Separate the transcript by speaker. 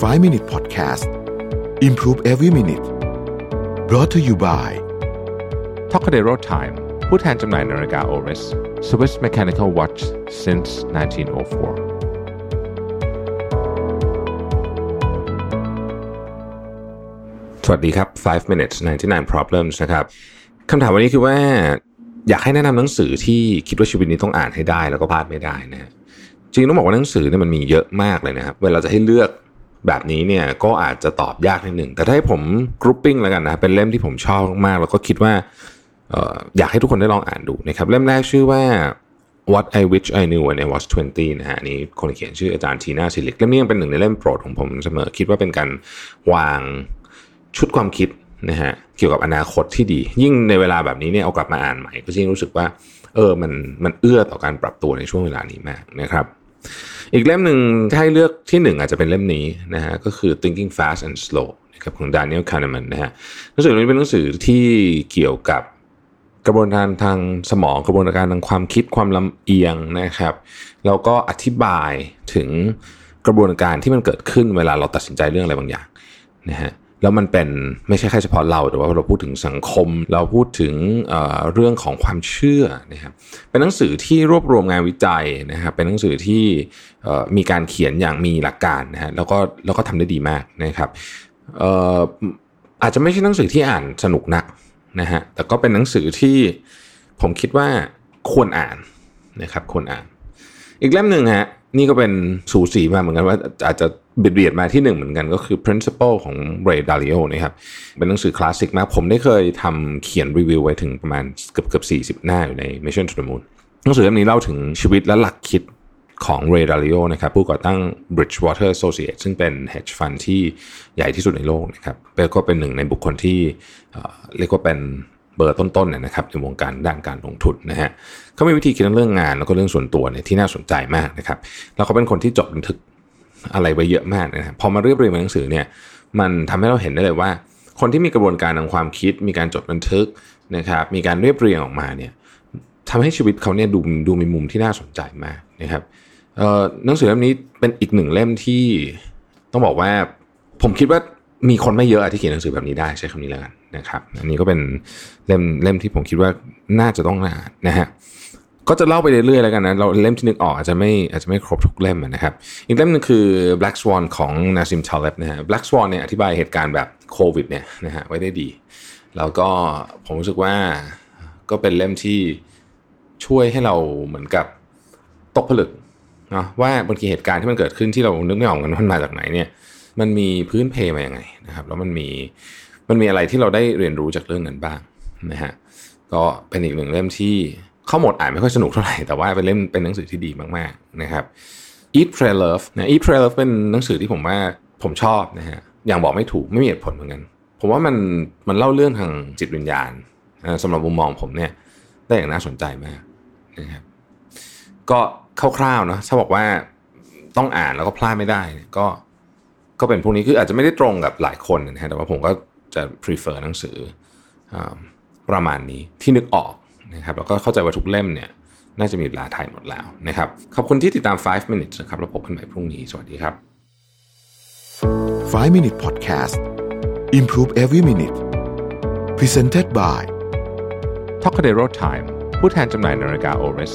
Speaker 1: 5 Minute Podcast Improve Every Minute brought to you by
Speaker 2: t o c a d e r o Time ผู้แทนจำหน่ายนาฬิกา Oris Swiss Mechanical Watch since 1904 สวัสดีครับ 5 minutes 99 problems นะครับคำถามวันนี้คือว่าอยากให้แนะนำหนังสือที่คิดว่าชีวิตนี้ต้องอ่านให้ได้แล้วก็พลาดไม่ได้นะจริงต้องบอกว่าหนังสือเนี่ยมันมีเยอะมากเลยนะครับเวลาจะให้เลือก แบบนี้เนี่ยก็อาจจะตอบยากนิดหนึ่ง แต่ถ้าให้ผม grouping แล้วกันนะ เป็นเล่มที่ผมชอบมาก แล้วก็คิดว่าอยากให้ทุกคนได้ลองอ่านดูนะครับ เล่มแรกชื่อว่า What I Wish I Knew When I Was 20 นะฮะนี้คนเขียนชื่ออาจารย์ Tina Seelig เล่มนี้ยังเป็นหนึ่งในเล่มโปรดของผมเสมอ คิดว่าเป็นการวางชุดความคิดนะฮะเกี่ยวกับอนาคตที่ดี ยิ่งในเวลาแบบนี้เนี่ยเอากลับมาอ่านใหม่ก็ยิ่งรู้สึกว่า เออมันมันเอื้อต่อการปรับตัวในช่วงเวลานี้มากนะครับ อีกเล่มหนึ่งให้เลือกที่หนึ่งอาจจะเป็นเล่มนี้นะฮะก็คือ Thinking Fast and Slow นะครับของ Daniel Kahneman นะฮะหนังสือนี้เป็นหนังสือที่เกี่ยวกับกระบวนการทางสมองกระบวนการทางความคิดความลำเอียงนะครับแล้วก็อธิบายถึงกระบวนการที่มันเกิดขึ้นเวลาเราตัดสินใจเรื่องอะไรบางอย่างนะฮะ แล้วมันเป็นไม่ใช่แค่เฉพาะเราแต่ว่าเราพูดถึงสังคม เราพูดถึงเเรื่องของความเชื่อนะครับเป็นหนังสือที่รวบรวมงานวิจัยนะครับเป็นหนังสือที่มีการเขียนอย่างมีหลักการนะฮะแล้วก็แล้วก็ทำได้ดีมากนะครับอาจจะไม่ใช่หนังสือที่อ่านสนุกนักนะฮะแต่ก็เป็นหนังสือที่ผมคิดว่าควรอ่านนะครับควรอ่าน อีกเล่มหนึ่งฮะนี่ก็เป็นสูสีมาเหมือนกันว่าอาจจะ เบียดมาที่หนึ่งเหมือนกันก็คือ principle ของ Ray Dalio นะครับ เป็นหนังสือคลาสสิกมาก ผมได้เคยทำเขียนรีวิวไว้ถึงประมาณเกือบเกือบสี่สิบหน้าอยู่ใน Mission to the Moon หนังสือเล่มนี้เล่าถึงชีวิตและหลักคิดของ Ray Dalio นะครับผู้ก่อตั้ง Bridgewater Associates ซึ่งเป็น hedge fund ที่ใหญ่ที่สุดในโลกนะครับก็เป็นหนึ่งในบุคคลที่เรียกว่าเป็นเบอร์ต้นๆนนะครับในวงการด้านการลงทุนนะฮะเขามีวิธีคิดเรื่องงานแล้วก็เรื่องส่วนตัวเนี่ยที่น่าสนใจมากนะครับแล้วเขาเป็นคนที่จดบันทึก อะไรไว้เยอะมากนะครับพอมาเรียบเรียงหนังสือเนี่ยมันทำให้เราเห็นได้เลยว่า คนที่มีกระบวนการทางความคิด มีการจดบันทึกนะครับมีการเรียบเรียงออกมาเนี่ยทำให้ชีวิตเขาเนี่ยดูดูมีมุมที่น่าสนใจมากนะครับหนังสือเล่มนี้เป็นอีกหนึ่งเล่มที่ต้องบอกว่าผมคิดว่ามีคนไม่เยอะที่เขียนหนังสือแบบนี้ได้ใช้คำนี้แล้วกันนะครับ อันนี้ก็เป็นเล่มเล่มที่ผมคิดว่าน่าจะต้องอ่านนะฮะ ก็จะเล่าไปเรื่อยๆแล้วกันนะเราเล่มที่นึกออกอาจจะไม่อาจจะไม่ครบทุกเล่มนะครับ อีกเล่มนึงคือ Black Swan ของนาซิมชาเลบนะฮะ Black Swan เนี่ยอธิบายเหตุการณ์แบบโควิดเนี่ยนะฮะไว้ได้ดี แล้วก็ผมรู้สึกว่าก็เป็นเล่มที่ช่วยให้เราเหมือนกับตกผลึกนะว่าบางทีเหตุการณ์ที่มันเกิดขึ้นที่เรานึกไม่ออกกันมันมาจากไหนเนี่ย มันมีพื้นเพมาอย่างไงนะครับ แล้วมันมีมันมีอะไรที่เราได้เรียนรู้จากเรื่องนั้นบ้างนะฮะก็เป็นอีกหนึ่งเล่มที่ เข้าหมดอ่านไม่ค่อยสนุกเท่าไหร่ แต่ว่าเป็นเล่มเป็นหนังสือที่ดีมากๆนะครับ Eat Pray Love นะ Eat Pray Love เป็นหนังสือที่ผมว่าผมชอบนะฮะอย่างบอกไม่ถูกไม่มีเหตุผลเหมือนกัน ผมว่ามันมันเล่าเรื่องทางจิตวิญญาณสำหรับมุมมองผมเนี่ยได้อย่างน่าสนใจมากนะครับก็คร่าวๆเนาะถ้าบอกว่าต้องอ่านแล้วก็พลาดไม่ได้ ก็ก็เป็นพวกนี้คืออาจจะไม่ได้ตรงกับหลายคนนะฮะแต่ว่าผมก็จะ prefer หนังสือประมาณนี้ที่นึกออก นะครับแล้วก็เข้าใจว่าทุกเล่มเนี่ยน่าจะมีลาไทยหมดแล้วนะครับ ขอบคุณที่ติดตาม 5 minutes นะครับแล้วพบกันใหม่พรุ่งนี้ สวัสดีครับ
Speaker 1: 5 minute podcast improve every minute presented by
Speaker 2: t o c a d e r o Time ผู้แทนจำหน่ายนาฬิกา Oris